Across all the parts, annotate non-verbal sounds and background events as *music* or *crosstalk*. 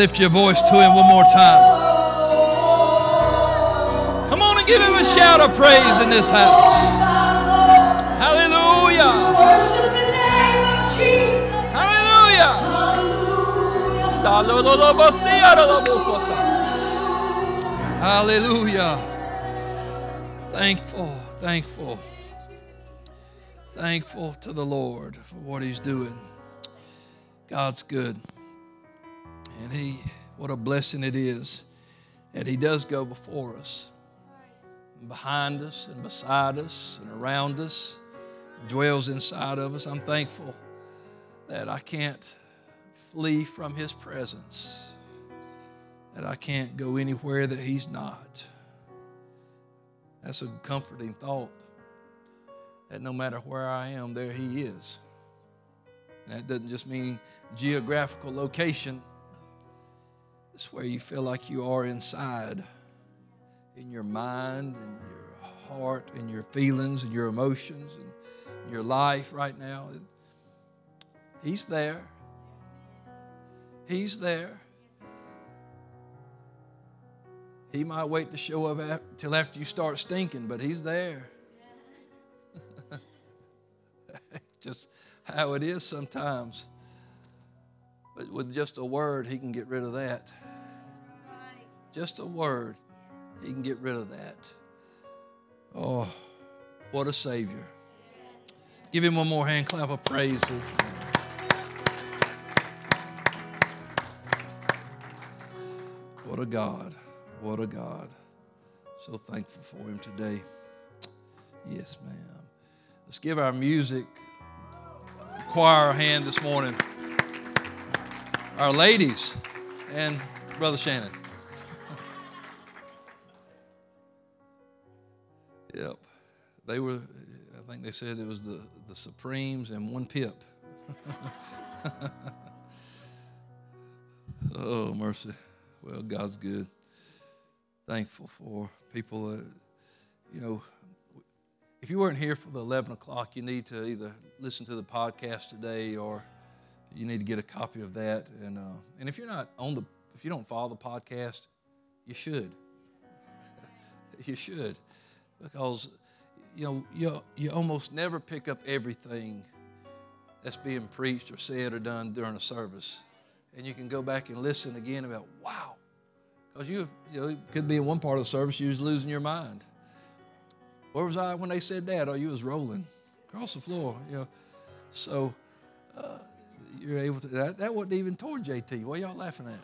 lift your voice to Him one more time. Come on and give Him a shout of praise in this house. Hallelujah. Hallelujah. Hallelujah. Thankful, thankful, thankful to the Lord for what He's doing. God's good. What a blessing it is that He does go before us, behind us, and beside us, and around us, dwells inside of us. I'm thankful that I can't flee from His presence, that I can't go anywhere that He's not. That's a comforting thought that no matter where I am, there He is. And that doesn't just mean geographical location, it's where you feel like you are inside, in your mind, in your heart, in your feelings, and your emotions, and your life right now. He's there. He's there. He might wait to show up until after you start stinking, but He's there. *laughs* Just how it is sometimes. But with just a word, He can get rid of that. Just a word, He can get rid of that. Oh, what a Savior. Give Him one more hand clap of praise. What a God. What a God. So thankful for him today. Yes, ma'am. Let's give our music choir a hand this morning. Our ladies and Brother Shannon. They were, I think they said it was the, the Supremes and one pip. *laughs* oh, mercy. Well, God's good thankful for people that, you know, if you weren't here for the 11 o'clock, you need to either listen to the podcast today or you need to get a copy of that. And, uh, and if you're not on the, if you don't follow the podcast, you should. *laughs* you should. Because, you know, you, you almost never pick up everything that's being preached or said or done during a service. And you can go back and listen again about, wow, because you, you know, could be in one part of the service, you was losing your mind. Where was I when they said that? Oh, you was rolling across the floor, you know. So uh, you're able to, that, that wasn't even toward JT. What y'all laughing at?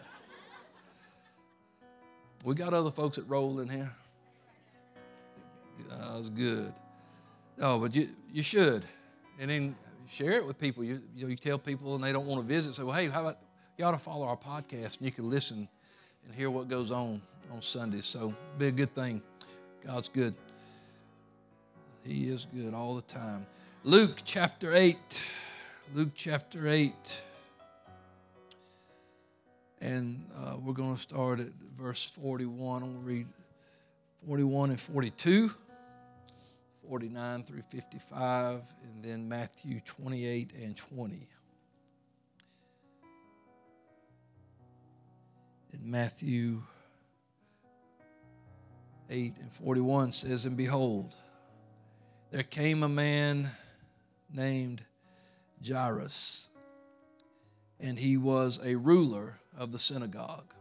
We got other folks that roll in here. Was good. No, but you, you should. And then share it with people. You, you, know, you tell people and they don't want to visit, say, well, hey, how about you ought to follow our podcast and you can listen and hear what goes on on Sundays. So be a good thing. God's good. He is good all the time. Luke chapter 8. Luke chapter 8. And uh, we're going to start at verse 41. I'm going to read 41 and 42, 49 through 55, and then Matthew 28 and 20. in Matthew 8 and 41 says, And behold, there came a man named Jairus, and he was a ruler of the synagogue.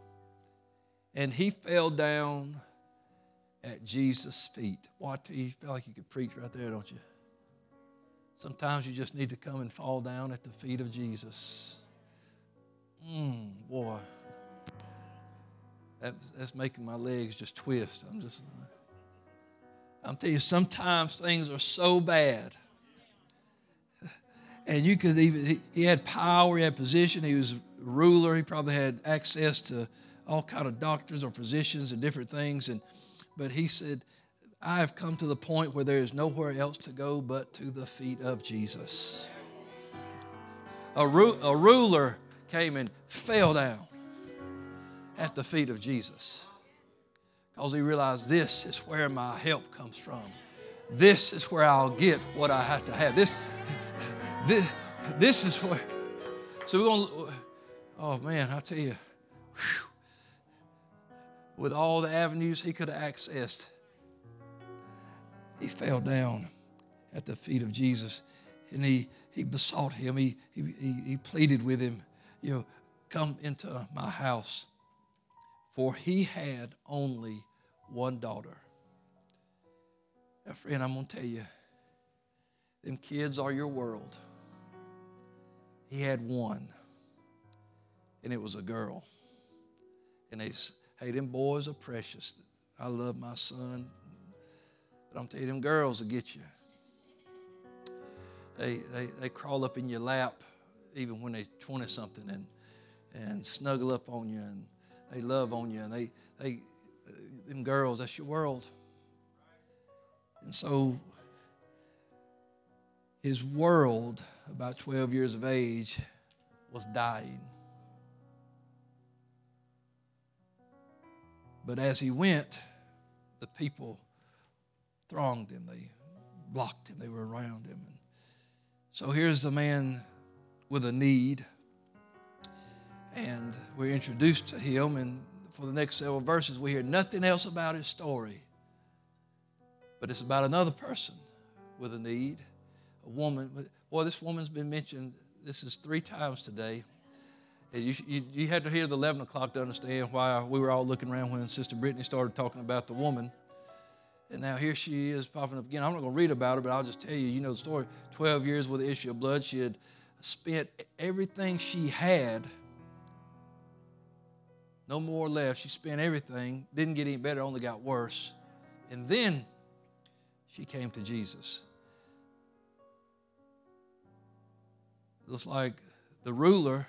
And he fell down at Jesus' feet. What you feel like you could preach right there, don't you? Sometimes you just need to come and fall down at the feet of Jesus. Mm, boy that, that's making my legs just twist. I'm just, I'm telling you, sometimes things are so bad. And you could even, he, he had power, he had position, he was ruler, he probably had access to all kind of doctors or physicians and different things. And, but he said, I have come to the point where there is nowhere else to go but to the feet of Jesus. A, ru- a ruler came and fell down at the feet of Jesus because he realized this is where my help comes from. This is where I'll get what I have to have. This, this, this is where. So we're going. To. Oh man, I tell you, whew, with all the avenues he could have accessed, he fell down at the feet of Jesus and he, he besought him. He, he, he pleaded with him, you know, come into my house. For he had only one daughter. Now, friend, I'm going to tell you, them kids are your world. He had one, and it was a girl. And they, hey, them boys are precious. I love my son, but I'm telling you, them girls will get you. They, they, they crawl up in your lap even when they're 20 something and, and snuggle up on you and they love on you and they, they them girls, that's your world. And so his world, about 12 years of age, was dying. But as he went, the people thronged him. They blocked him. They were around him. And so here's the man with a need. And we're introduced to him. And for the next several verses, we hear nothing else about his story. But it's about another person with a need a woman. Boy, this woman's been mentioned. This is three times today. You, you, you had to hear the 11 o'clock to understand why we were all looking around when Sister Brittany started talking about the woman. And now here she is popping up again. I'm not going to read about her, but I'll just tell you, you know the story. 12 years with the issue of blood. She had spent everything she had. No more left. She spent everything. Didn't get any better, only got worse. And then she came to Jesus. Looks like the ruler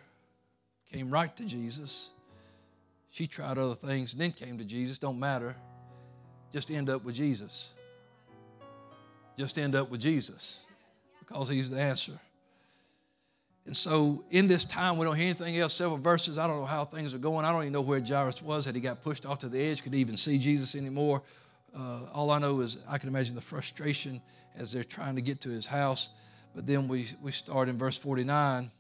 came right to Jesus. She tried other things and then came to Jesus. Don't matter. Just end up with Jesus. Just end up with Jesus because he's the answer. And so, in this time, we don't hear anything else. Several verses. I don't know how things are going. I don't even know where Jairus was. Had he got pushed off to the edge? Could he even see Jesus anymore? Uh, all I know is I can imagine the frustration as they're trying to get to his house. But then we, we start in verse 49.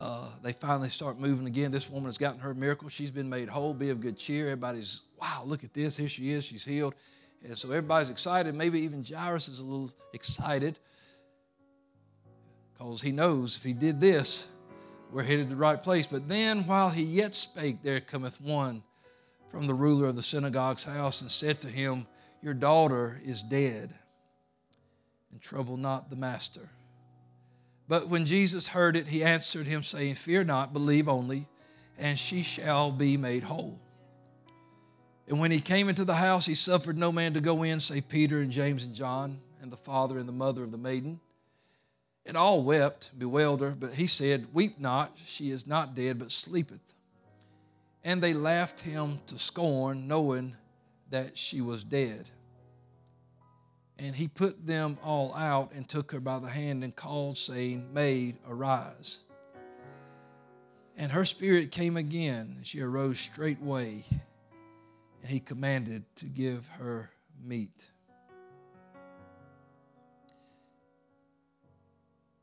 Uh, they finally start moving again. This woman has gotten her miracle. She's been made whole. Be of good cheer. Everybody's, wow, look at this. Here she is. She's healed. And so everybody's excited. Maybe even Jairus is a little excited because he knows if he did this, we're headed to the right place. But then while he yet spake, there cometh one from the ruler of the synagogue's house and said to him, Your daughter is dead and trouble not the master. But when Jesus heard it, he answered him, saying, Fear not, believe only, and she shall be made whole. And when he came into the house, he suffered no man to go in, save Peter and James and John, and the father and the mother of the maiden. And all wept, bewailed her, but he said, Weep not, she is not dead, but sleepeth. And they laughed him to scorn, knowing that she was dead. And he put them all out and took her by the hand and called, saying, Maid, arise. And her spirit came again, and she arose straightway, and he commanded to give her meat.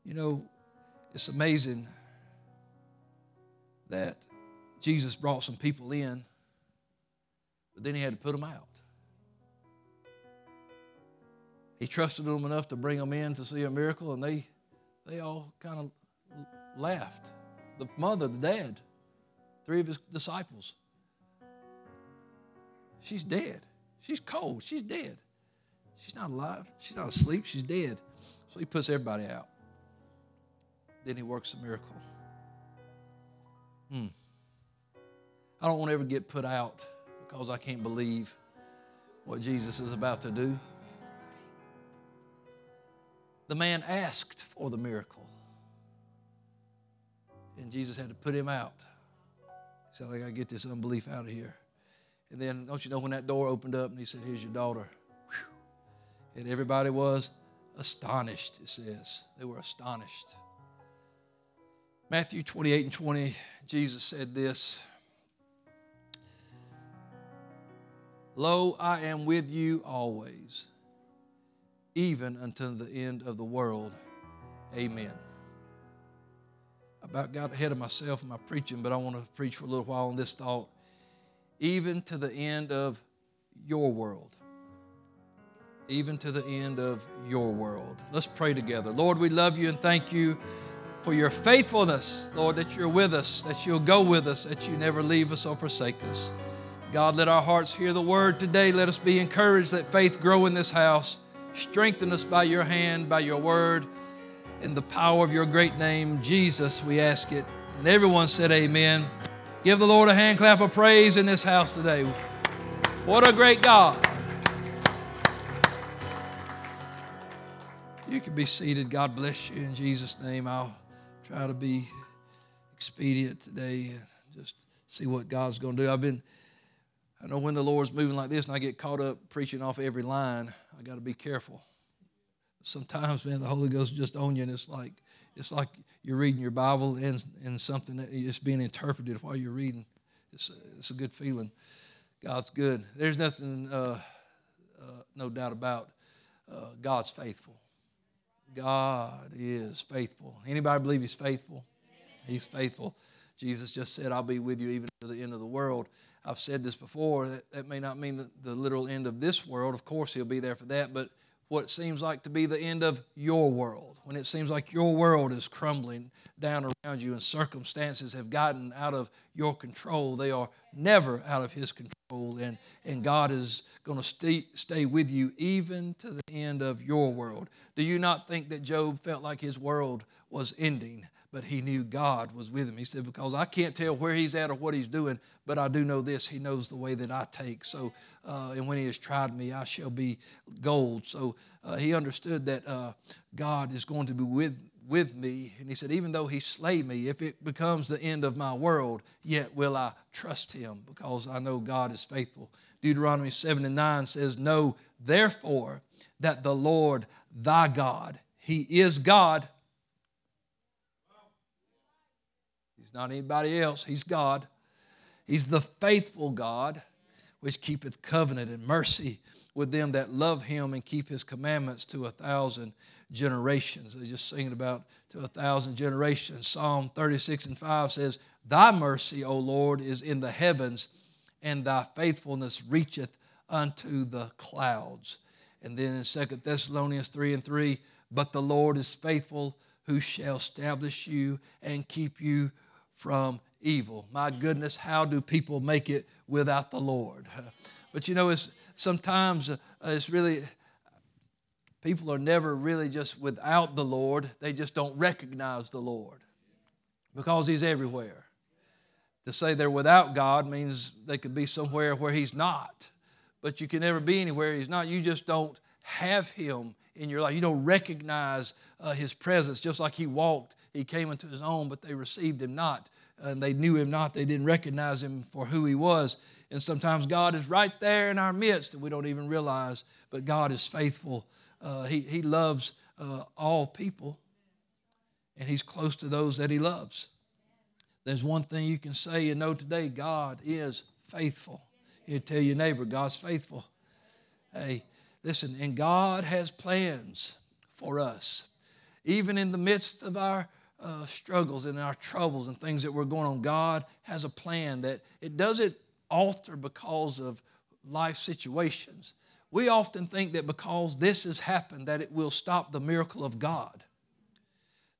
You know, it's amazing that Jesus brought some people in, but then he had to put them out. He trusted them enough to bring them in to see a miracle, and they, they all kind of laughed. The mother, the dad, three of his disciples. She's dead. She's cold. She's dead. She's not alive. She's not asleep. She's dead. So he puts everybody out. Then he works a miracle. Hmm. I don't want to ever get put out because I can't believe what Jesus is about to do. The man asked for the miracle. And Jesus had to put him out. He said, I got to get this unbelief out of here. And then, don't you know, when that door opened up and he said, Here's your daughter. And everybody was astonished, it says. They were astonished. Matthew 28 and 20, Jesus said this Lo, I am with you always even unto the end of the world. Amen. about got ahead of myself in my preaching, but I want to preach for a little while on this thought. Even to the end of your world. Even to the end of your world. Let's pray together. Lord, we love you and thank you for your faithfulness, Lord, that you're with us, that you'll go with us, that you never leave us or forsake us. God, let our hearts hear the word today. Let us be encouraged. Let faith grow in this house. Strengthen us by your hand, by your word in the power of your great name, Jesus, we ask it. And everyone said, Amen. Give the Lord a hand clap of praise in this house today. What a great God. You can be seated. God bless you in Jesus' name. I'll try to be expedient today and just see what God's going to do. I've been, I know when the Lord's moving like this and I get caught up preaching off every line, I got to be careful sometimes, man, the Holy Ghost just on you, and it's like it's like you're reading your Bible and and something that is being interpreted while you're reading. It's a, it's a good feeling. God's good. There's nothing, uh, uh, no doubt about uh, God's faithful. God is faithful. Anybody believe He's faithful? He's faithful. Jesus just said, "I'll be with you even to the end of the world." I've said this before. That, that may not mean the, the literal end of this world. Of course, He'll be there for that, but what it seems like to be the end of your world, when it seems like your world is crumbling down around you and circumstances have gotten out of your control, they are never out of His control. And, and God is going to stay, stay with you even to the end of your world. Do you not think that Job felt like his world was ending? But he knew God was with him. He said, Because I can't tell where he's at or what he's doing, but I do know this He knows the way that I take. So, uh, and when he has tried me, I shall be gold. So uh, he understood that uh, God is going to be with, with me. And he said, Even though he slay me, if it becomes the end of my world, yet will I trust him because I know God is faithful. Deuteronomy 7 and 9 says, Know therefore that the Lord thy God, he is God He's not anybody else, He's God. He's the faithful God, which keepeth covenant and mercy with them that love Him and keep His commandments to a thousand generations. They're just singing about to a thousand generations. Psalm 36 and 5 says, Thy mercy, O Lord, is in the heavens, and thy faithfulness reacheth unto the clouds. And then in 2 Thessalonians 3 and 3, but the Lord is faithful, who shall establish you and keep you from evil. My goodness, how do people make it without the Lord? *laughs* But you know, it's sometimes uh, it's really people are never really just without the Lord. They just don't recognize the Lord because He's everywhere. To say they're without God means they could be somewhere where He's not. But you can never be anywhere He's not. You just don't have Him in your life. You don't recognize uh, His presence, just like He walked he came into his own, but they received him not. And they knew him not. They didn't recognize him for who he was. And sometimes God is right there in our midst, and we don't even realize. But God is faithful. Uh, he, he loves uh, all people, and He's close to those that He loves. There's one thing you can say and know today God is faithful. You tell your neighbor, God's faithful. Hey, listen, and God has plans for us. Even in the midst of our uh, struggles and our troubles and things that we're going on, God has a plan that it doesn't alter because of life situations. We often think that because this has happened that it will stop the miracle of God.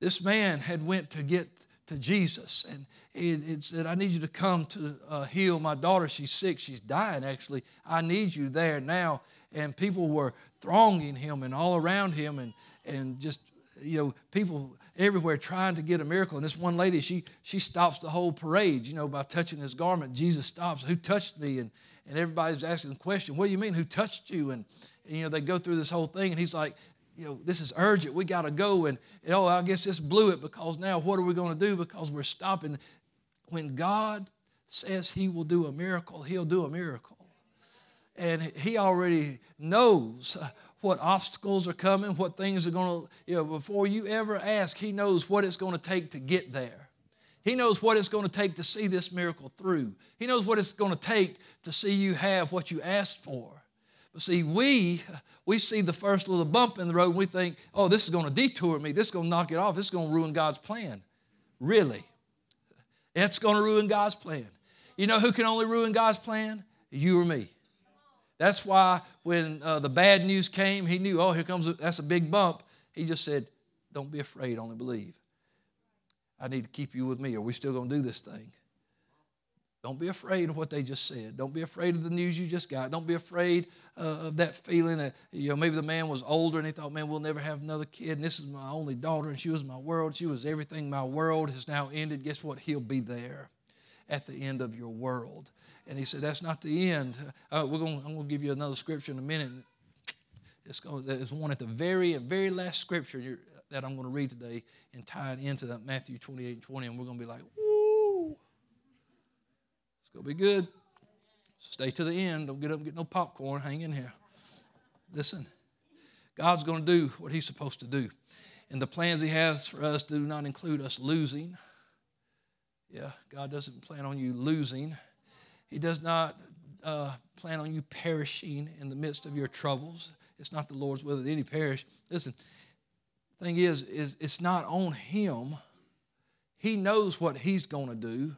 This man had went to get to Jesus and it, said, I need you to come to uh, heal my daughter. She's sick. She's dying, actually. I need you there now. And people were thronging him and all around him and, and just, you know, people everywhere trying to get a miracle. And this one lady, she she stops the whole parade, you know, by touching his garment. Jesus stops, who touched me? And and everybody's asking the question, what do you mean, who touched you? And, and you know, they go through this whole thing, and he's like, you know, this is urgent. We got to go. And, and, oh, I guess this blew it because now what are we going to do? Because we're stopping. When God says He will do a miracle, He'll do a miracle. And He already knows what obstacles are coming, what things are going to, you know, before you ever ask, He knows what it's going to take to get there. He knows what it's going to take to see this miracle through. He knows what it's going to take to see you have what you asked for. But see, we we see the first little bump in the road and we think, oh, this is going to detour me. This is going to knock it off. This is going to ruin God's plan. Really? It's going to ruin God's plan. You know who can only ruin God's plan? You or me. That's why when uh, the bad news came, he knew, oh, here comes, a, that's a big bump. He just said, don't be afraid, only believe. I need to keep you with me. Are we still going to do this thing? Don't be afraid of what they just said. Don't be afraid of the news you just got. Don't be afraid uh, of that feeling that, you know, maybe the man was older and he thought, man, we'll never have another kid. And this is my only daughter and she was my world. She was everything. My world has now ended. Guess what? He'll be there at the end of your world. And he said, that's not the end. Uh, we're going, I'm going to give you another scripture in a minute. It's going, there's one at the very, very last scripture that I'm going to read today and tie it into that Matthew 28 and 20. And we're going to be like, Woo! it's going to be good. Stay to the end. Don't get up and get no popcorn. Hang in here. Listen, God's going to do what He's supposed to do. And the plans He has for us do not include us losing. Yeah, God doesn't plan on you losing. He does not uh, plan on you perishing in the midst of your troubles. It's not the Lord's will that any perish. Listen, thing is, is it's not on Him. He knows what He's going to do.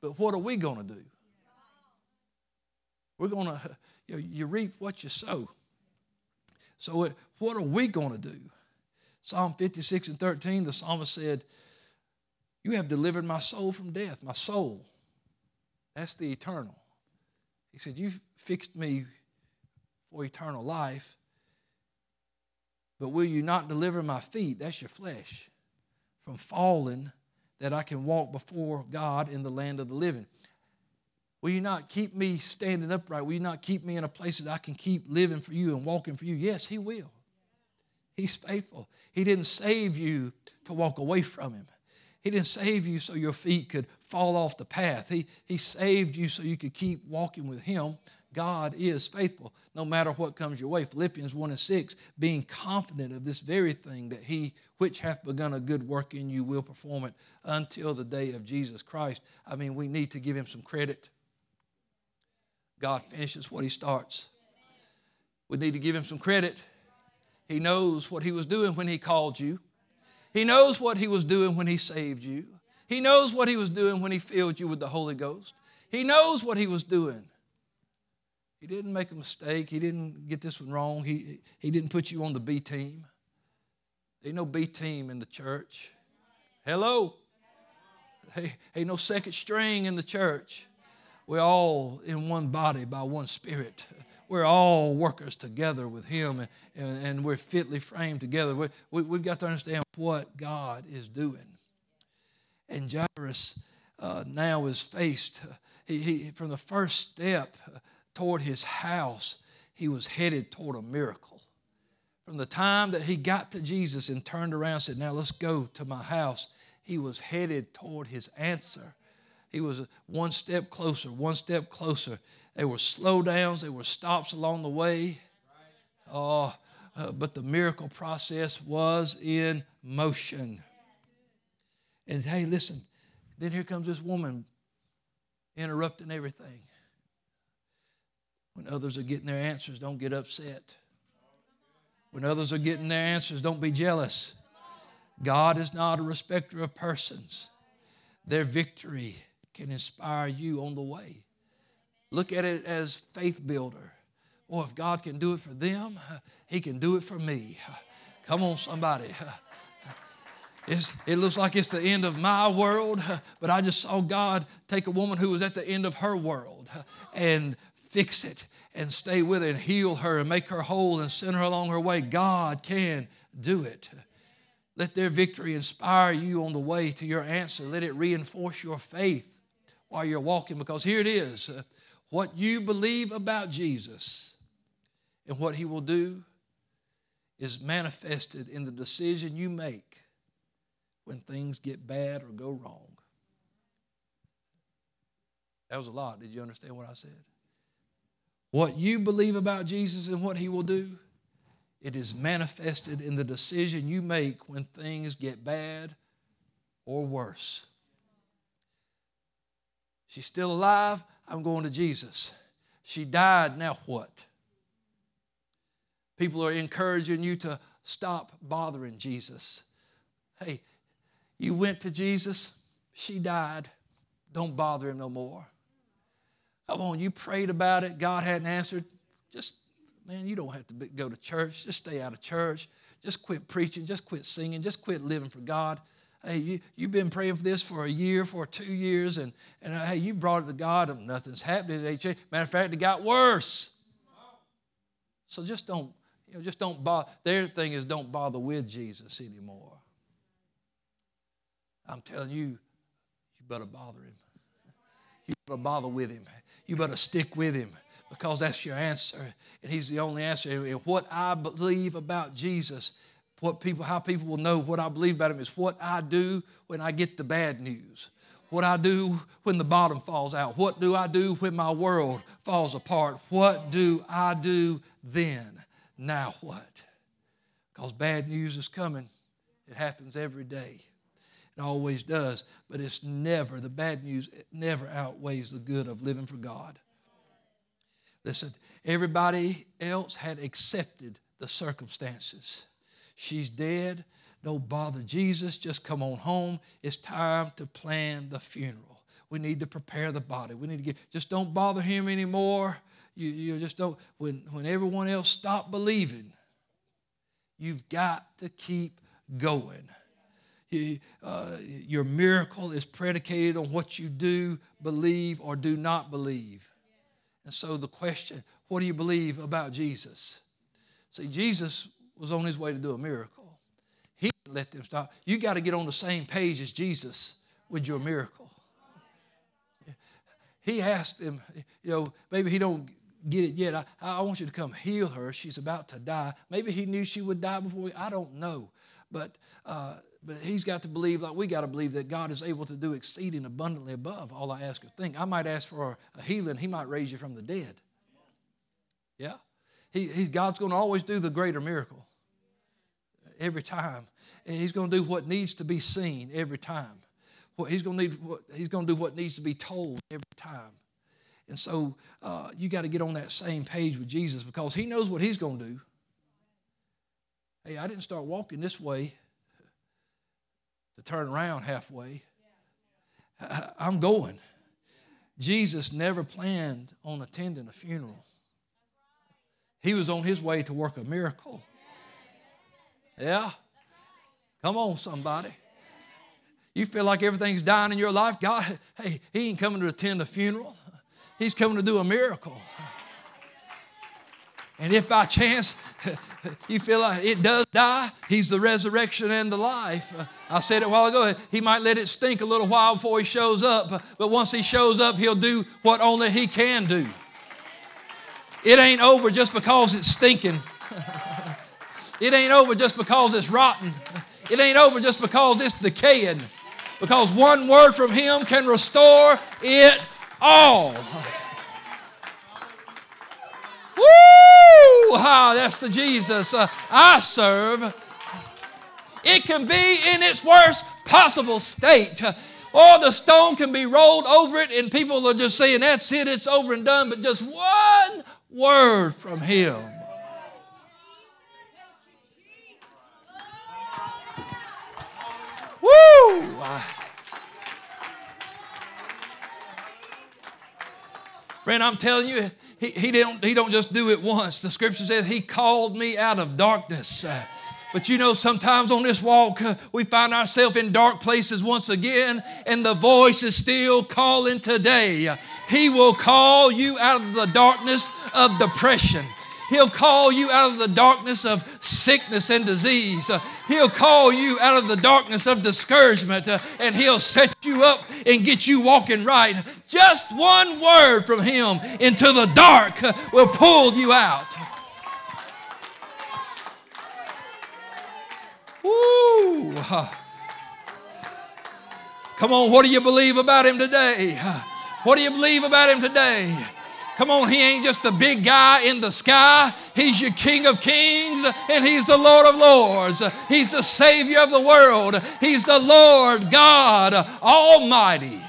But what are we going to do? We're going *laughs* to, you, know, you reap what you sow. So, what are we going to do? Psalm 56 and 13, the psalmist said, You have delivered my soul from death, my soul. That's the eternal. He said, You've fixed me for eternal life, but will you not deliver my feet? That's your flesh from falling that I can walk before God in the land of the living. Will you not keep me standing upright? Will you not keep me in a place that I can keep living for you and walking for you? Yes, He will. He's faithful. He didn't save you to walk away from Him. He didn't save you so your feet could fall off the path. He, he saved you so you could keep walking with Him God is faithful no matter what comes your way. Philippians 1 and 6, being confident of this very thing, that he which hath begun a good work in you will perform it until the day of Jesus Christ. I mean, we need to give him some credit. God finishes what he starts. We need to give him some credit. He knows what he was doing when he called you. He knows what he was doing when he saved you. He knows what he was doing when he filled you with the Holy Ghost. He knows what he was doing he didn't make a mistake. He didn't get this one wrong. He, he didn't put you on the B team. Ain't no B team in the church. Hello? Hey, ain't no second string in the church. We're all in one body by one spirit. We're all workers together with Him, and, and, we're fitly framed together. We, we, we've got to understand what God is doing. And Jairus uh, now is faced, uh, he, he, from the first step, uh, toward his house, he was headed toward a miracle. From the time that he got to Jesus and turned around and said, Now let's go to my house, he was headed toward his answer. He was one step closer, one step closer. There were slowdowns, there were stops along the way. Oh, uh, but the miracle process was in motion. And hey, listen, then here comes this woman interrupting everything. When others are getting their answers, don't get upset. When others are getting their answers, don't be jealous. God is not a respecter of persons. Their victory can inspire you on the way. Look at it as faith builder. Or if God can do it for them, He can do it for me. Come on, somebody. It's, it looks like it's the end of my world, but I just saw God take a woman who was at the end of her world and fix it and stay with it and heal her and make her whole and send her along her way. God can do it. Let their victory inspire you on the way to your answer. Let it reinforce your faith while you're walking because here it is what you believe about Jesus and what he will do is manifested in the decision you make when things get bad or go wrong. That was a lot. Did you understand what I said? What you believe about Jesus and what he will do, it is manifested in the decision you make when things get bad or worse. She's still alive, I'm going to Jesus. She died, now what? People are encouraging you to stop bothering Jesus. Hey, You went to Jesus, she died. Don't bother him no more. Come on, you prayed about it, God hadn't answered. Just, man, you don't have to go to church. Just stay out of church. Just quit preaching. Just quit singing. Just quit living for God. Hey, you, you've been praying for this for a year, for two years, and, and uh, hey, you brought it to God, and nothing's happening. Matter of fact, it got worse. So just don't, you know, just don't bother. Their thing is don't bother with Jesus anymore. I'm telling you, you better bother him. You better bother with him. You better stick with him because that's your answer. And he's the only answer. And what I believe about Jesus what people, how people will know what I believe about him is what I do when I get the bad news. What I do when the bottom falls out. What do I do when my world falls apart? What do I do then? Now what? Because bad news is coming. It happens every day. It always does. But it's never, the bad news never outweighs the good of living for God. Listen, everybody else had accepted the circumstances. She's dead. Don't bother Jesus. Just come on home. It's time to plan the funeral. We need to prepare the body. We need to get, just don't bother him anymore. You, you just don't, when, when everyone else stop believing, you've got to keep going. Uh, your miracle is predicated on what you do, believe, or do not believe. And so the question, what do you believe about Jesus? See, Jesus was on his way to do a miracle. He let them stop. You got to get on the same page as Jesus with your miracle. He asked him, you know, maybe he don't get it yet. I, I want you to come heal her. She's about to die. Maybe he knew she would die before. I don't know, but uh, but he's got to believe, like we got to believe, that God is able to do exceeding abundantly above all I ask or think. I might ask for a healing. He might raise you from the dead. Yeah, he, he God's going to always do the greater miracle every time. And he's going to do what needs to be seen every time. What he's going to need, what, he's going to do what needs to be told every time. And so uh, you got to get on that same page with Jesus because he knows what he's going to do. Hey, I didn't start walking this way to turn around halfway. *laughs* I'm going. Jesus never planned on attending a funeral. He was on his way to work a miracle. Yeah? Come on, somebody. You feel like everything's dying in your life? God, hey, He ain't coming to attend a funeral, He's coming to do a miracle. And if by chance you feel like it does die, He's the resurrection and the life. I said it a while ago. He might let it stink a little while before He shows up, but once He shows up, He'll do what only He can do. It ain't over just because it's stinking. *laughs* It ain't over just because it's rotten. It ain't over just because it's decaying. Because one word from Him can restore it all. Woo! Ah, that's the Jesus uh, I serve. It can be in its worst possible state. Or the stone can be rolled over it, and people are just saying, That's it, it's over and done. But just one word from Him Woo! Friend, I'm telling you, he, he, don't, he don't just do it once. The scripture says he called me out of darkness. Uh, but you know, sometimes on this walk, uh, we find ourselves in dark places once again, and the voice is still calling today. He will call you out of the darkness of depression. He'll call you out of the darkness of sickness and disease. Uh, he'll call you out of the darkness of discouragement uh, and He'll set you up and get you walking right. Just one word from Him into the dark uh, will pull you out. Woo! Come on, what do you believe about Him today? What do you believe about Him today? Come on, He ain't just a big guy in the sky. He's your King of Kings and He's the Lord of Lords. He's the Savior of the world. He's the Lord God Almighty.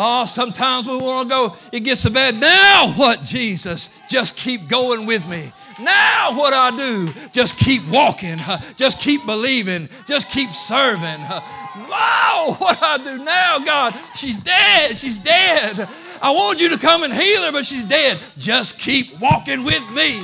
Oh, sometimes we want to go, it gets so bad. Now what, Jesus? Just keep going with me. Now what I do? Just keep walking. Just keep believing. Just keep serving. Wow, what I do now, God? She's dead. She's dead. I want you to come and heal her, but she's dead. Just keep walking with me.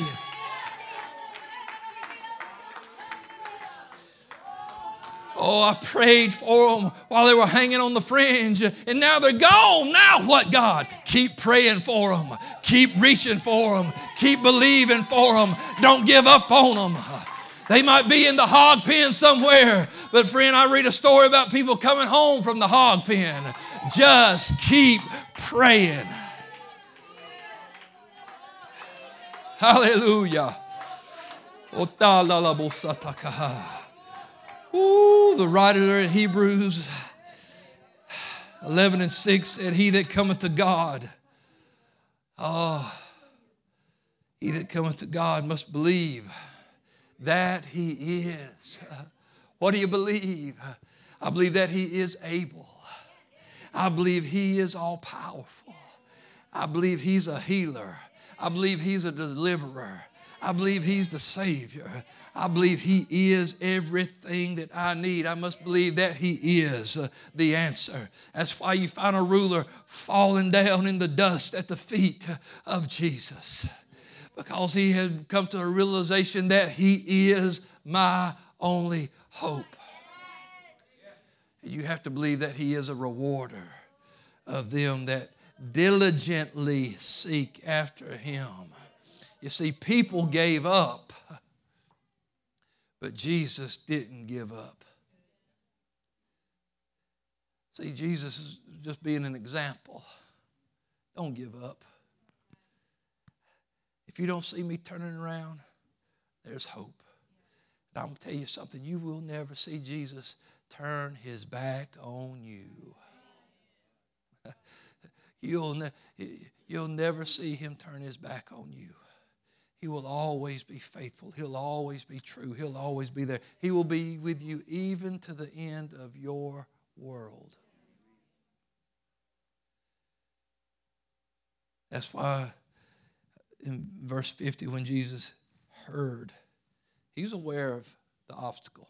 Oh, I prayed for them while they were hanging on the fringe, and now they're gone. Now what, God? Keep praying for them. Keep reaching for them. Keep believing for them. Don't give up on them. They might be in the hog pen somewhere, but friend, I read a story about people coming home from the hog pen. Just keep praying. Hallelujah. Ooh, the writer in Hebrews 11 and 6 said, He that cometh to God, oh, he that cometh to God must believe that He is. What do you believe? I believe that He is able. I believe He is all powerful. I believe He's a healer. I believe He's a deliverer. I believe He's the Savior. I believe He is everything that I need. I must believe that He is uh, the answer. That's why you find a ruler falling down in the dust at the feet of Jesus because he had come to a realization that he is my only hope. You have to believe that he is a rewarder of them that diligently seek after him. You see, people gave up but Jesus didn't give up. See, Jesus is just being an example. Don't give up. If you don't see me turning around, there's hope. And I'm going to tell you something you will never see Jesus turn his back on you. *laughs* you'll, ne- you'll never see him turn his back on you. He will always be faithful. He'll always be true. He'll always be there. He will be with you even to the end of your world. That's why in verse 50, when Jesus heard, he was aware of the obstacle.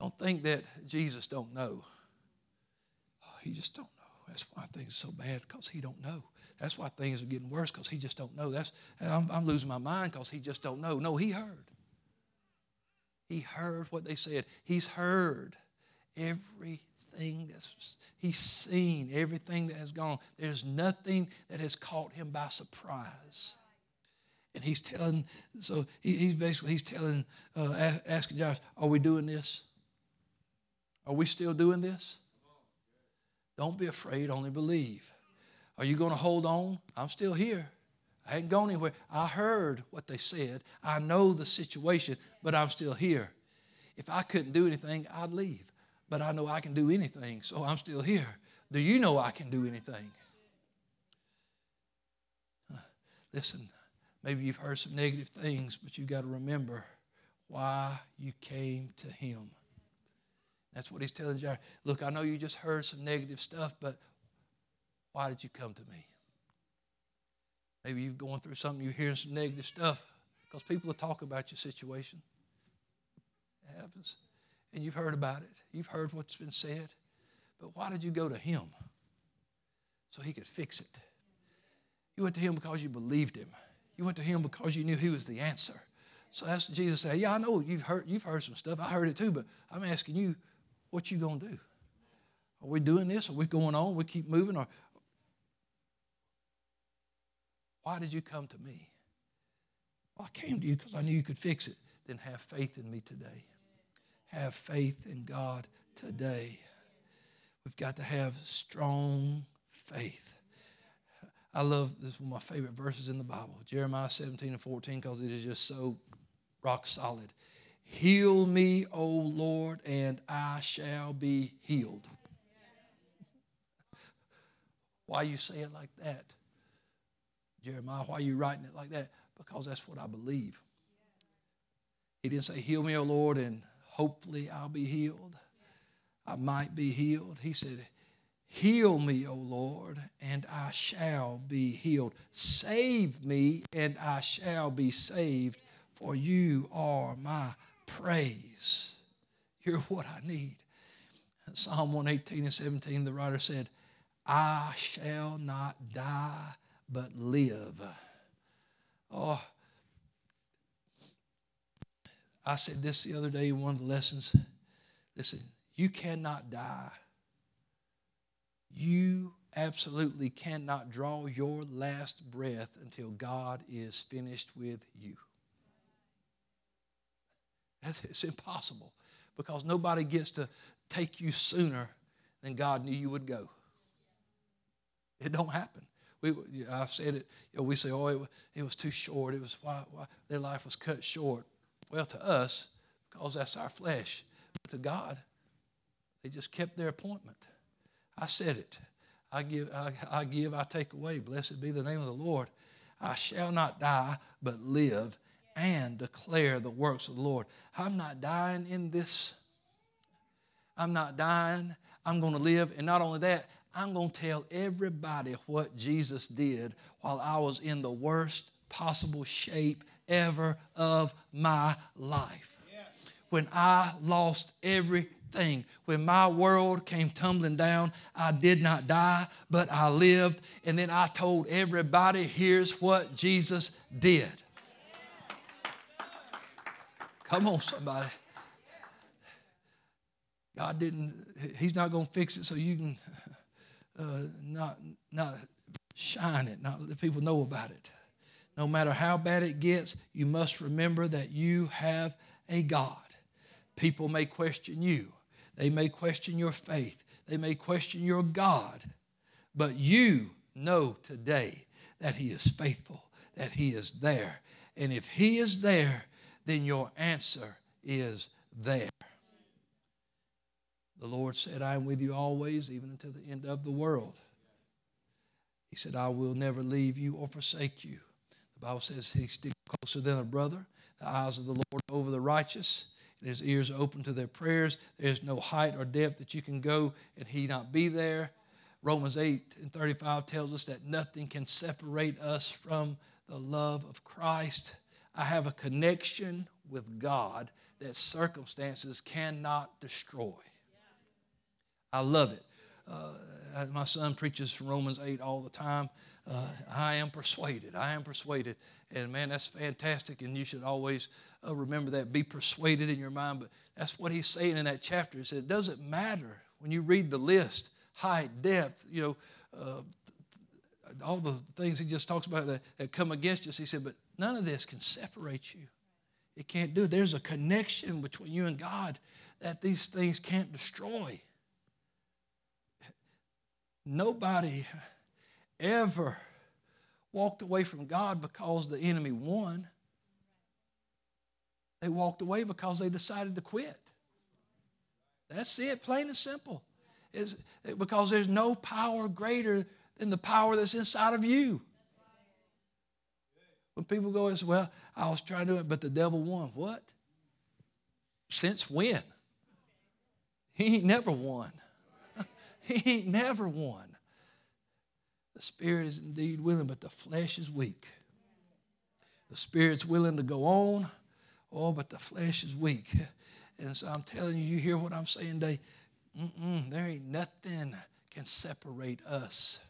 Don't think that Jesus don't know. Oh, he just don't know. That's why things are so bad because he don't know. That's why things are getting worse because he just don't know. That's I'm, I'm losing my mind because he just don't know. No, he heard. He heard what they said. He's heard everything that's he's seen everything that has gone. There's nothing that has caught him by surprise. And he's telling, so he, he's basically he's telling, uh, asking Josh, "Are we doing this? Are we still doing this? Don't be afraid. Only believe." Are you going to hold on? I'm still here. I ain't gone anywhere. I heard what they said. I know the situation, but I'm still here. If I couldn't do anything, I'd leave. But I know I can do anything, so I'm still here. Do you know I can do anything? Listen, maybe you've heard some negative things, but you've got to remember why you came to Him. That's what He's telling you. Look, I know you just heard some negative stuff, but why did you come to me? Maybe you're going through something, you're hearing some negative stuff because people are talking about your situation. It happens. And you've heard about it, you've heard what's been said. But why did you go to Him? So He could fix it. You went to Him because you believed Him, you went to Him because you knew He was the answer. So that's Jesus said, Yeah, I know you've heard, you've heard some stuff. I heard it too, but I'm asking you, what you gonna do? Are we doing this? Are we going on? We keep moving? Or why did you come to me? Well, I came to you because I knew you could fix it. Then have faith in me today. Have faith in God today. We've got to have strong faith. I love this one of my favorite verses in the Bible, Jeremiah 17 and 14, because it is just so rock solid. Heal me, O Lord, and I shall be healed. *laughs* Why you say it like that? Jeremiah, why are you writing it like that? Because that's what I believe. He didn't say, Heal me, O Lord, and hopefully I'll be healed. I might be healed. He said, Heal me, O Lord, and I shall be healed. Save me, and I shall be saved, for you are my praise. You're what I need. Psalm 118 and 17, the writer said, I shall not die, but live. Oh, I said this the other day in one of the lessons. Listen, you cannot die. You absolutely cannot draw your last breath until God is finished with you. It's impossible because nobody gets to take you sooner than God knew you would go. It don't happen. We, I've said it. You know, we say, "Oh, it, it was too short. It was why, why their life was cut short." Well, to us, because that's our flesh. But to God, they just kept their appointment. I said it. I give, I, I give, I take away. Blessed be the name of the Lord. I shall not die, but live and declare the works of the Lord. I'm not dying in this. I'm not dying. I'm going to live. And not only that, I'm going to tell everybody what Jesus did while I was in the worst possible shape ever of my life. When I lost everything, when my world came tumbling down, I did not die, but I lived. And then I told everybody, here's what Jesus did. Come on, somebody. God didn't, He's not going to fix it so you can uh, not, not shine it, not let people know about it. No matter how bad it gets, you must remember that you have a God. People may question you, they may question your faith, they may question your God, but you know today that He is faithful, that He is there. And if He is there, then your answer is there. The Lord said, I am with you always, even until the end of the world. He said, I will never leave you or forsake you. The Bible says he sticks closer than a brother. The eyes of the Lord are over the righteous, and his ears open to their prayers. There's no height or depth that you can go and he not be there. Romans 8 and 35 tells us that nothing can separate us from the love of Christ. I have a connection with God that circumstances cannot destroy. I love it. Uh, my son preaches Romans 8 all the time. Uh, I am persuaded. I am persuaded. And man, that's fantastic. And you should always uh, remember that. Be persuaded in your mind. But that's what he's saying in that chapter. He said, it doesn't matter when you read the list, height, depth, you know, uh, all the things he just talks about that, that come against us. He said, but none of this can separate you. It can't do. There's a connection between you and God that these things can't destroy. Nobody ever walked away from God because the enemy won. They walked away because they decided to quit. That's it, plain and simple. Is because there's no power greater than the power that's inside of you. When people go and say, Well, I was trying to do it, but the devil won. What? Since when? He never won. He ain't never won. The spirit is indeed willing, but the flesh is weak. The spirit's willing to go on, oh, but the flesh is weak. And so I'm telling you, you hear what I'm saying today? Mm-mm, there ain't nothing can separate us.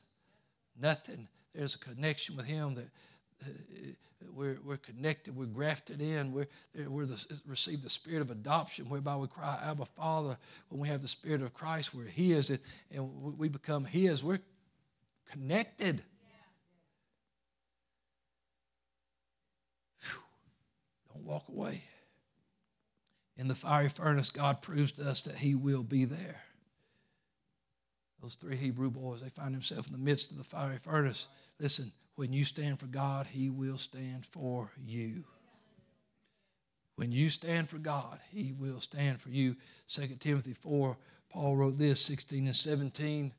Nothing. There's a connection with Him that uh, we're, we're connected, we're grafted in, we're, we're the, receive the spirit of adoption whereby we cry, Abba, Father. When we have the spirit of Christ, we're His and, and we become His. We're connected. Don't walk away. In the fiery furnace, God proves to us that He will be there. Those three Hebrew boys, they find themselves in the midst of the fiery furnace. Listen, when you stand for God, He will stand for you. When you stand for God, He will stand for you. 2 Timothy 4, Paul wrote this 16 and 17.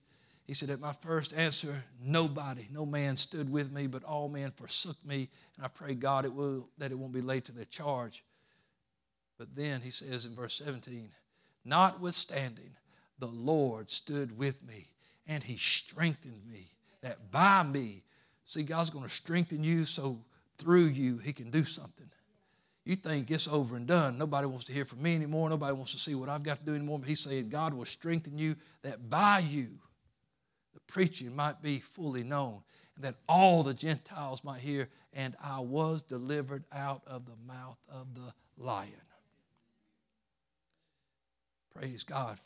He said, At my first answer, nobody, no man stood with me, but all men forsook me. And I pray God it will, that it won't be laid to their charge. But then he says in verse 17, Notwithstanding, the Lord stood with me and he strengthened me. That by me, see, God's going to strengthen you so through you he can do something. You think it's over and done. Nobody wants to hear from me anymore. Nobody wants to see what I've got to do anymore. But he's saying God will strengthen you that by you the preaching might be fully known and that all the Gentiles might hear. And I was delivered out of the mouth of the lion. Praise God.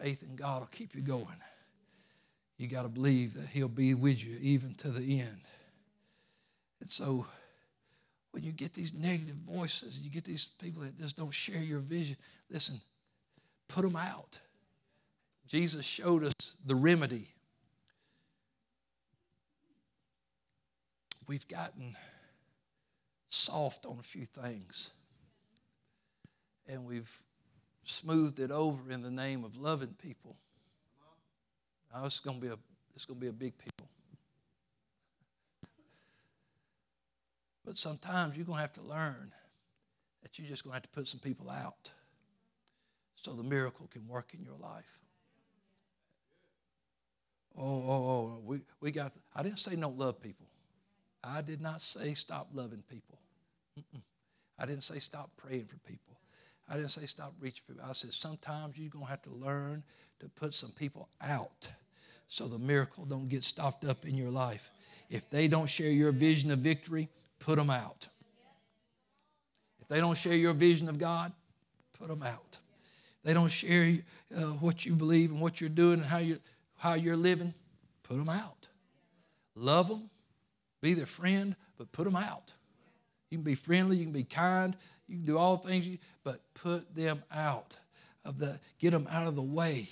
Faith in God will keep you going. You got to believe that He'll be with you even to the end. And so, when you get these negative voices, you get these people that just don't share your vision, listen, put them out. Jesus showed us the remedy. We've gotten soft on a few things, and we've smoothed it over in the name of loving people. Now, it's going to be a it's to be a big people. But sometimes you're going to have to learn that you're just going to have to put some people out so the miracle can work in your life. Oh, oh, oh, we, we got, I didn't say don't love people. I did not say stop loving people. Mm-mm. I didn't say stop praying for people. I didn't say stop reaching people. I said sometimes you're going to have to learn to put some people out so the miracle don't get stopped up in your life. If they don't share your vision of victory, put them out. If they don't share your vision of God, put them out. If they don't share uh, what you believe and what you're doing and how you're, how you're living, put them out. Love them, be their friend, but put them out. You can be friendly, you can be kind, you can do all things, but put them out of the, get them out of the way.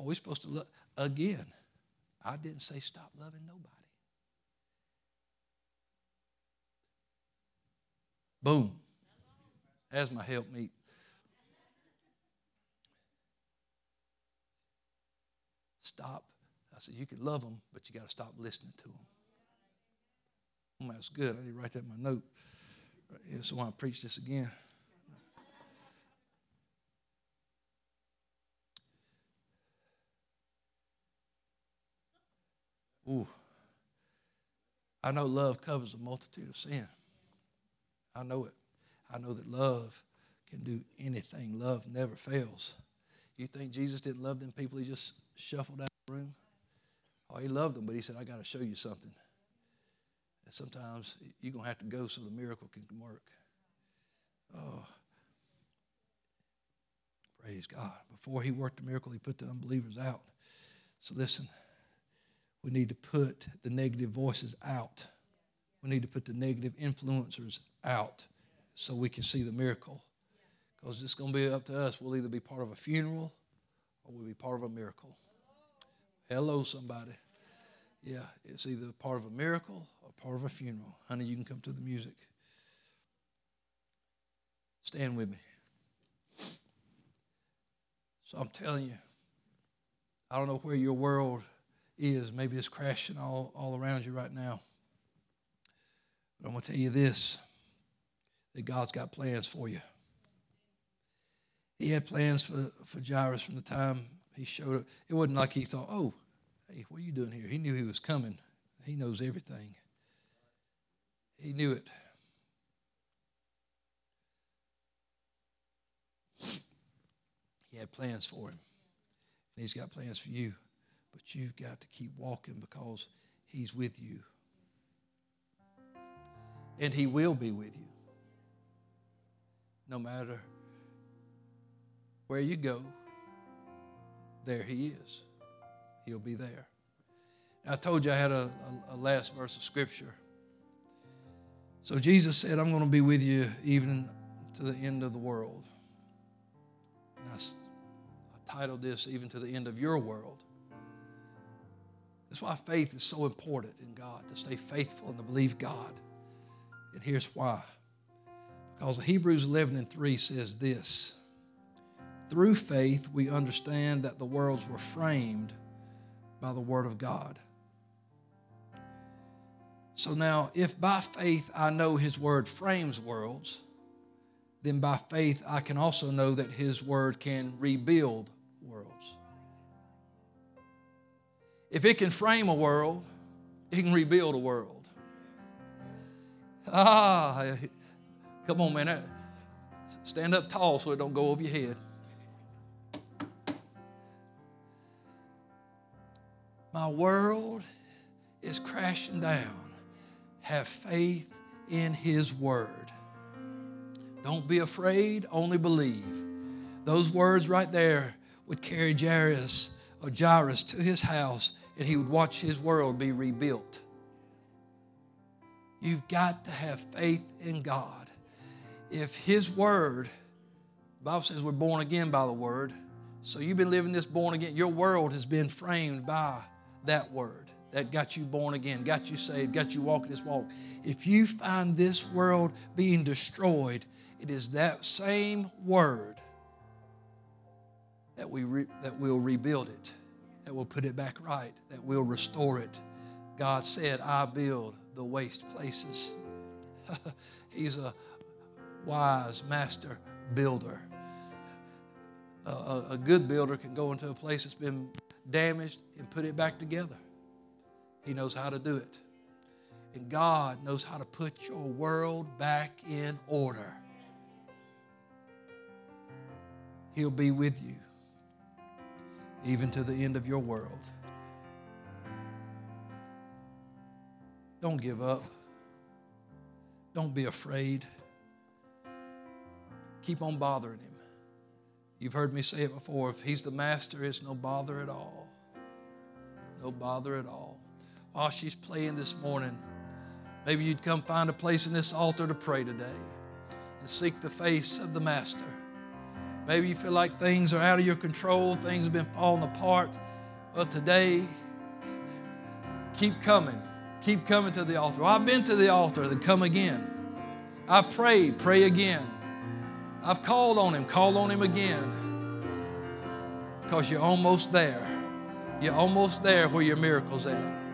Are we supposed to look again? I didn't say stop loving nobody. Boom. As my help meet. Stop. I said, you can love them, but you got to stop listening to them. Oh, that's good. I need to write that in my note. Yeah, so I preach this again. Ooh. I know love covers a multitude of sin. I know it. I know that love can do anything. Love never fails. You think Jesus didn't love them people he just shuffled out of the room? Oh, he loved them, but he said, I got to show you something. And sometimes you're going to have to go so the miracle can work. Oh, praise God. Before he worked the miracle, he put the unbelievers out. So listen, we need to put the negative voices out. We need to put the negative influencers out so we can see the miracle. Because it's going to be up to us. We'll either be part of a funeral or we'll be part of a miracle. Hello, somebody. Yeah, it's either part of a miracle or part of a funeral. Honey, you can come to the music. Stand with me. So I'm telling you, I don't know where your world is. Maybe it's crashing all, all around you right now. But I'm going to tell you this that God's got plans for you. He had plans for, for Jairus from the time he showed up. It wasn't like he thought, oh, hey, what are you doing here? He knew he was coming. He knows everything. He knew it. He had plans for him. And he's got plans for you. But you've got to keep walking because he's with you. And he will be with you. No matter where you go, there he is. He'll be there. I told you I had a, a, a, last verse of scripture. So Jesus said, I'm going to be with you even to the end of the world. And I, I titled this, Even to the End of Your World. That's why faith is so important in God, to stay faithful and to believe God. And here's why. Because Hebrews 11 and 3 says this Through faith, we understand that the worlds were framed by the Word of God. So now, if by faith I know His Word frames worlds, then by faith I can also know that His Word can rebuild worlds. If it can frame a world, it can rebuild a world. Ah, come on, man. Stand up tall so it don't go over your head. My world is crashing down. Have faith in His Word. Don't be afraid, only believe. Those words right there would carry Jairus Jairus to his house and he would watch his world be rebuilt. You've got to have faith in God. If his word, Bible says we're born again by the word. So you've been living this born again. Your world has been framed by that word that got you born again, got you saved, got you walking this walk. If you find this world being destroyed, it is that same word that, we re, that will rebuild it, that we'll put it back right, that we'll restore it. God said, I build the waste places. *laughs* He's a wise master builder. A, a good builder can go into a place that's been damaged and put it back together. He knows how to do it. And God knows how to put your world back in order. He'll be with you even to the end of your world. Don't give up. Don't be afraid. Keep on bothering him. You've heard me say it before. If he's the master, it's no bother at all. No bother at all. While she's playing this morning, maybe you'd come find a place in this altar to pray today and seek the face of the master. Maybe you feel like things are out of your control, things have been falling apart. But today, keep coming. Keep coming to the altar. I've been to the altar, then come again. I've prayed, pray again. I've called on Him, call on Him again. Because you're almost there. You're almost there where your miracle's at.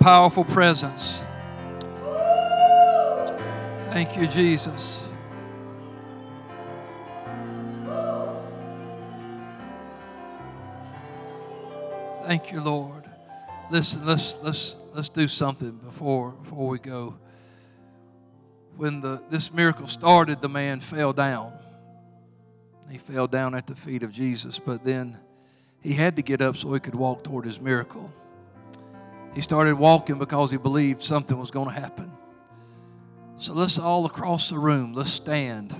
Powerful presence. Thank you, Jesus. Thank you, Lord. Listen, let's let's let's do something before before we go. When the this miracle started, the man fell down. He fell down at the feet of Jesus, but then he had to get up so he could walk toward his miracle. He started walking because he believed something was going to happen. So let's all across the room, let's stand.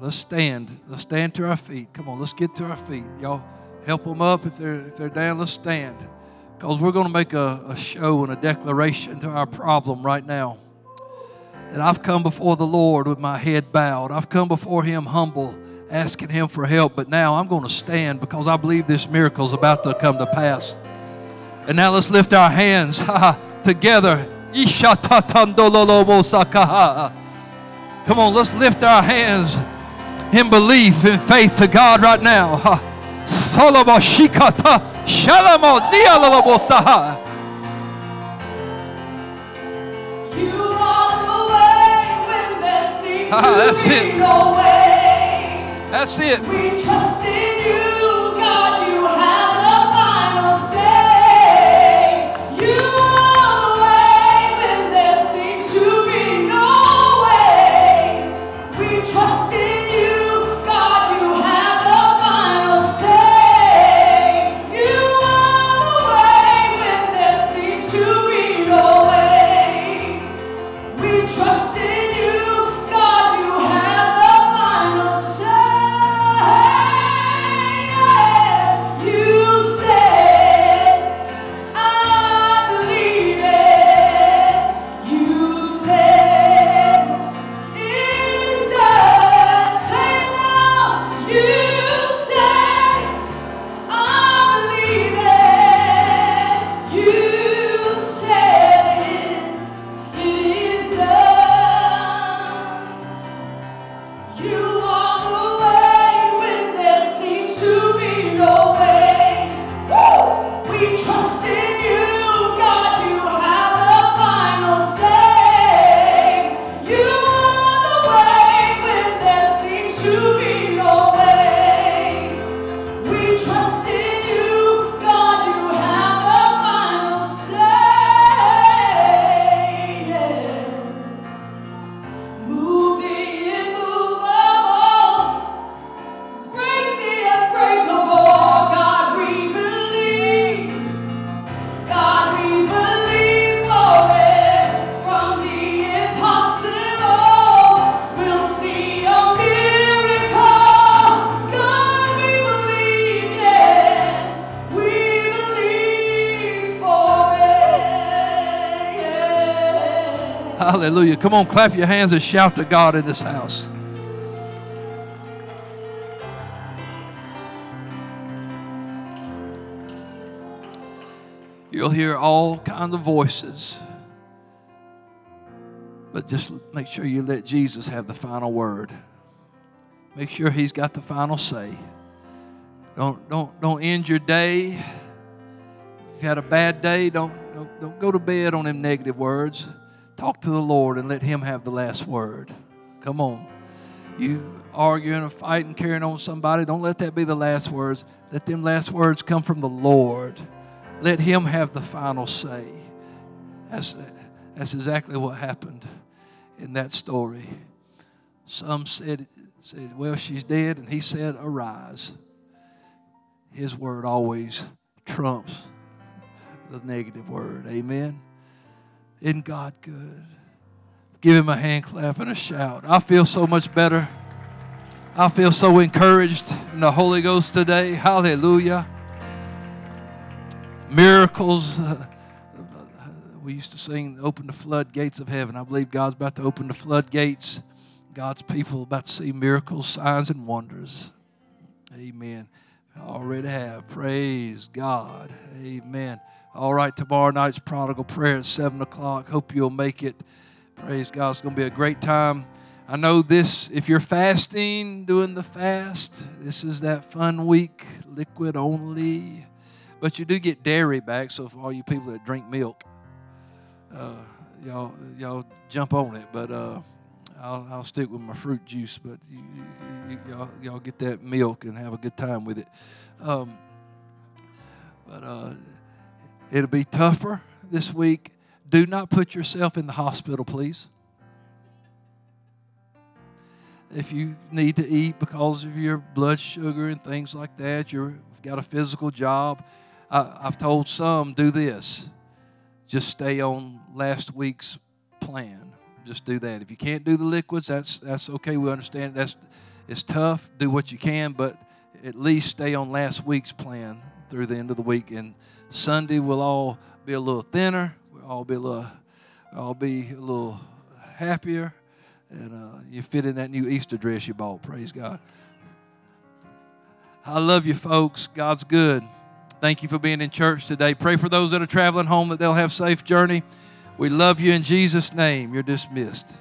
Let's stand. Let's stand to our feet. Come on, let's get to our feet. Y'all help them up if they're if they're down. Let's stand. Because we're going to make a, a show and a declaration to our problem right now. That I've come before the Lord with my head bowed. I've come before Him humble, asking Him for help. But now I'm going to stand because I believe this miracle is about to come to pass. And now let's lift our hands *laughs* together. Come on, let's lift our hands in belief and faith to God right now. Solomashikata shalamo zialalabosaha. You are the way when there Ah, that's it. That's it. Come on, clap your hands and shout to God in this house. You'll hear all kinds of voices. But just make sure you let Jesus have the final word. Make sure he's got the final say. Don't don't don't end your day. If you had a bad day, don't don't, don't go to bed on them negative words. Talk to the Lord and let him have the last word. Come on. you arguing or fighting, carrying on somebody, don't let that be the last words. Let them last words come from the Lord. Let Him have the final say. That's, that's exactly what happened in that story. Some said, said, Well, she's dead, and He said, Arise. His word always trumps the negative word. Amen. Isn't God good? Give him a hand clap and a shout. I feel so much better. I feel so encouraged in the Holy Ghost today. Hallelujah. Miracles. *laughs* We used to sing, Open the floodgates of heaven. I believe God's about to open the floodgates. God's people about to see miracles, signs, and wonders. Amen. I already have. Praise God. Amen. All right, tomorrow night's prodigal prayer at 7 o'clock. Hope you'll make it. Praise God. It's going to be a great time. I know this, if you're fasting, doing the fast, this is that fun week, liquid only. But you do get dairy back, so for all you people that drink milk, uh, y'all, y'all jump on it. But uh, I'll, I'll stick with my fruit juice. But you, you, y'all, y'all get that milk and have a good time with it. Um, but uh, it'll be tougher this week. Do not put yourself in the hospital, please if you need to eat because of your blood sugar and things like that, you've got a physical job. I, have told some, do this. Just stay on last week's plan. Just do that. If you can't do the liquids, that's that's okay. We understand that's it's tough. Do what you can, but at least stay on last week's plan through the end of the week. And Sunday we'll all be a little thinner. We'll all be a little, all be a little happier and uh, you fit in that new Easter dress you bought. Praise God. I love you, folks. God's good. Thank you for being in church today. Pray for those that are traveling home that they'll have safe journey. We love you in Jesus' name. You're dismissed.